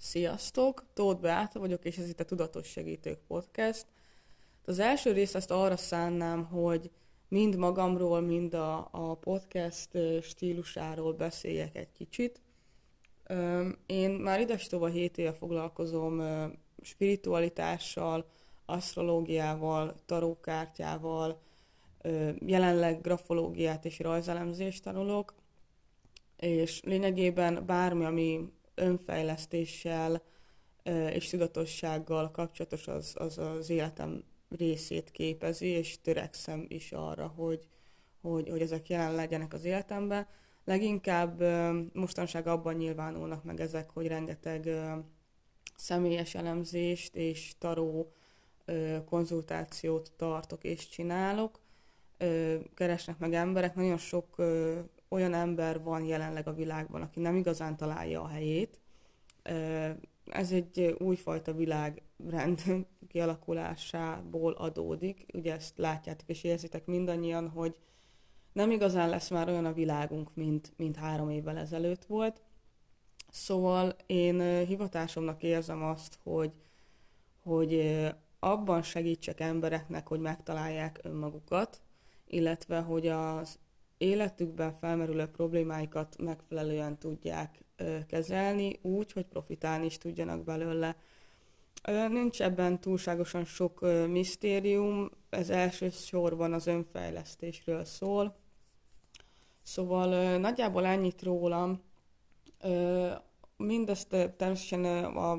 Sziasztok! Tóth Beáta vagyok, és ez itt a Tudatos Segítők Podcast. Az első részt azt arra szánnám, hogy mind magamról, mind a, a podcast stílusáról beszéljek egy kicsit. Én már idestova 7 éve foglalkozom spiritualitással, asztrológiával, tarókártyával, jelenleg grafológiát és rajzelemzést tanulok, és lényegében bármi, ami önfejlesztéssel és tudatossággal kapcsolatos, az, az az életem részét képezi, és törekszem is arra, hogy, hogy, hogy ezek jelen legyenek az életemben. Leginkább mostanság abban nyilvánulnak meg ezek, hogy rengeteg személyes elemzést és taró konzultációt tartok és csinálok. Keresnek meg emberek, nagyon sok olyan ember van jelenleg a világban, aki nem igazán találja a helyét. Ez egy újfajta világrend kialakulásából adódik. Ugye ezt látjátok és érzitek mindannyian, hogy nem igazán lesz már olyan a világunk, mint, mint három évvel ezelőtt volt. Szóval én hivatásomnak érzem azt, hogy, hogy abban segítsek embereknek, hogy megtalálják önmagukat, illetve hogy az életükben felmerülő problémáikat megfelelően tudják kezelni, úgy, hogy profitálni is tudjanak belőle. Nincs ebben túlságosan sok misztérium, ez elsősorban az önfejlesztésről szól. Szóval nagyjából ennyit rólam. Mindezt természetesen a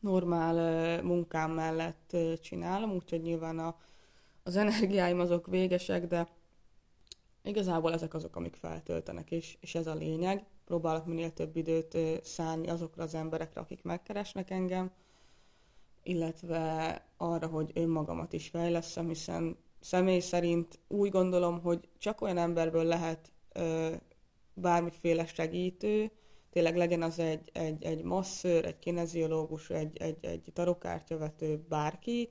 normál munkám mellett csinálom, úgyhogy nyilván a, az energiáim azok végesek, de Igazából ezek azok, amik feltöltenek, és, és ez a lényeg. Próbálok minél több időt szállni azokra az emberekre, akik megkeresnek engem, illetve arra, hogy önmagamat is fejleszem, hiszen személy szerint úgy gondolom, hogy csak olyan emberből lehet ö, bármiféle segítő, tényleg legyen az egy, egy, egy masszőr, egy kineziológus, egy, egy, egy tarokártyavető, bárki,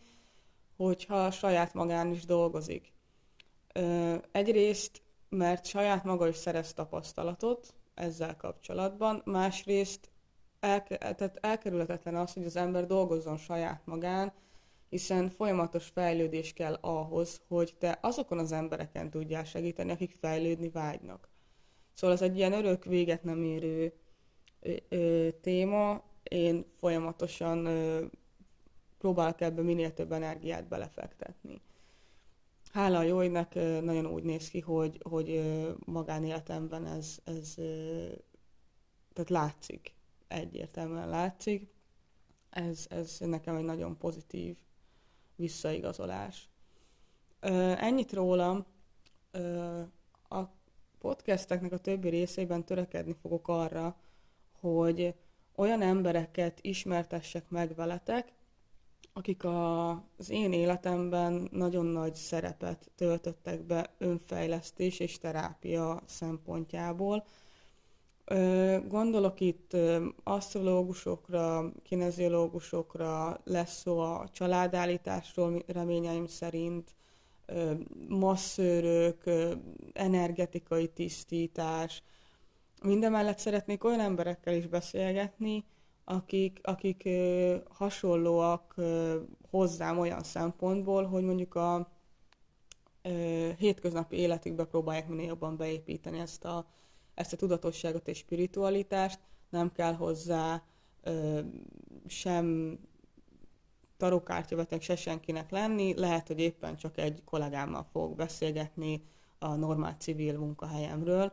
hogyha saját magán is dolgozik. Ö, egyrészt mert saját maga is szerez tapasztalatot ezzel kapcsolatban, másrészt el, tehát elkerülhetetlen az, hogy az ember dolgozzon saját magán, hiszen folyamatos fejlődés kell ahhoz, hogy te azokon az embereken tudjál segíteni, akik fejlődni vágynak. Szóval ez egy ilyen örök véget nem érő ö, ö, téma, én folyamatosan ö, próbálok ebbe minél több energiát belefektetni hála a égnek nagyon úgy néz ki, hogy, hogy magánéletemben ez, ez tehát látszik, egyértelműen látszik. Ez, ez nekem egy nagyon pozitív visszaigazolás. Ennyit rólam. A podcasteknek a többi részében törekedni fogok arra, hogy olyan embereket ismertessek meg veletek, akik a, az én életemben nagyon nagy szerepet töltöttek be önfejlesztés és terápia szempontjából. Gondolok itt asztrológusokra, kineziológusokra, lesz szó a családállításról reményeim szerint, masszőrök, energetikai tisztítás. Mindemellett szeretnék olyan emberekkel is beszélgetni, akik, akik hasonlóak hozzám olyan szempontból, hogy mondjuk a hétköznapi életükbe próbálják minél jobban beépíteni ezt a, ezt a tudatosságot és spiritualitást, nem kell hozzá sem tarókártyavetnek, se senkinek lenni, lehet, hogy éppen csak egy kollégámmal fogok beszélgetni a normál civil munkahelyemről,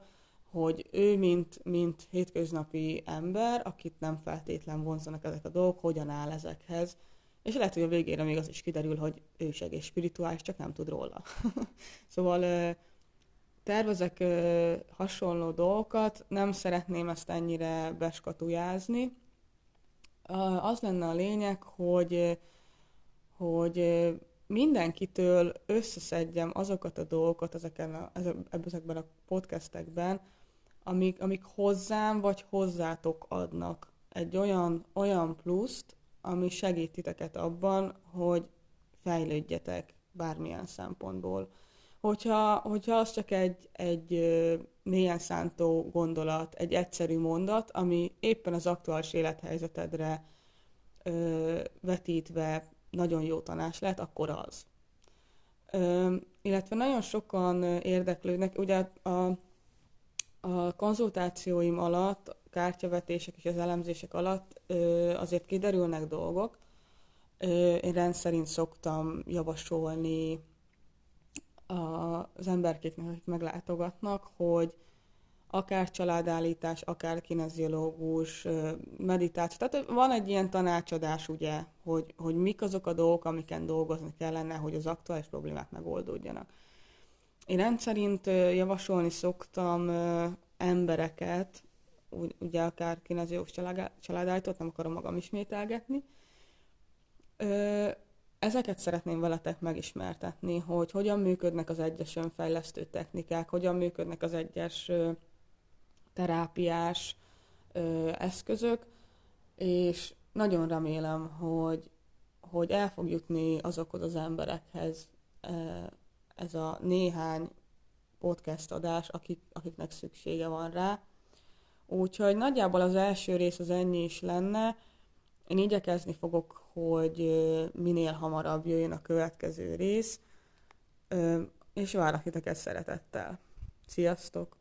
hogy ő, mint, mint hétköznapi ember, akit nem feltétlen vonzanak ezek a dolgok, hogyan áll ezekhez. És lehet, hogy a végére még az is kiderül, hogy ő is egész spirituális, csak nem tud róla. szóval tervezek hasonló dolgokat, nem szeretném ezt ennyire beskatujázni. Az lenne a lényeg, hogy, hogy mindenkitől összeszedjem azokat a dolgokat ezeken a, ezekben a podcastekben, amik, amik hozzám vagy hozzátok adnak egy olyan, olyan pluszt, ami segít titeket abban, hogy fejlődjetek bármilyen szempontból. Hogyha, hogyha az csak egy, egy mélyen szántó gondolat, egy egyszerű mondat, ami éppen az aktuális élethelyzetedre ö, vetítve nagyon jó tanács lehet, akkor az. Ö, illetve nagyon sokan érdeklődnek, ugye a, a konzultációim alatt, kártyavetések és az elemzések alatt azért kiderülnek dolgok. Én rendszerint szoktam javasolni az emberkéknek, akik meglátogatnak, hogy akár családállítás, akár kineziológus, meditáció. Tehát van egy ilyen tanácsadás, ugye, hogy, hogy mik azok a dolgok, amiken dolgozni kellene, hogy az aktuális problémák megoldódjanak. Én rendszerint javasolni szoktam embereket, ugye akár kineziológus családállítót, nem akarom magam ismételgetni, ezeket szeretném veletek megismertetni, hogy hogyan működnek az egyes önfejlesztő technikák, hogyan működnek az egyes terápiás eszközök, és nagyon remélem, hogy, hogy el fog jutni azokhoz az emberekhez ez a néhány podcast adás, akik, akiknek szüksége van rá. Úgyhogy nagyjából az első rész az ennyi is lenne. Én igyekezni fogok, hogy minél hamarabb jöjjön a következő rész, és várok titeket szeretettel. Sziasztok!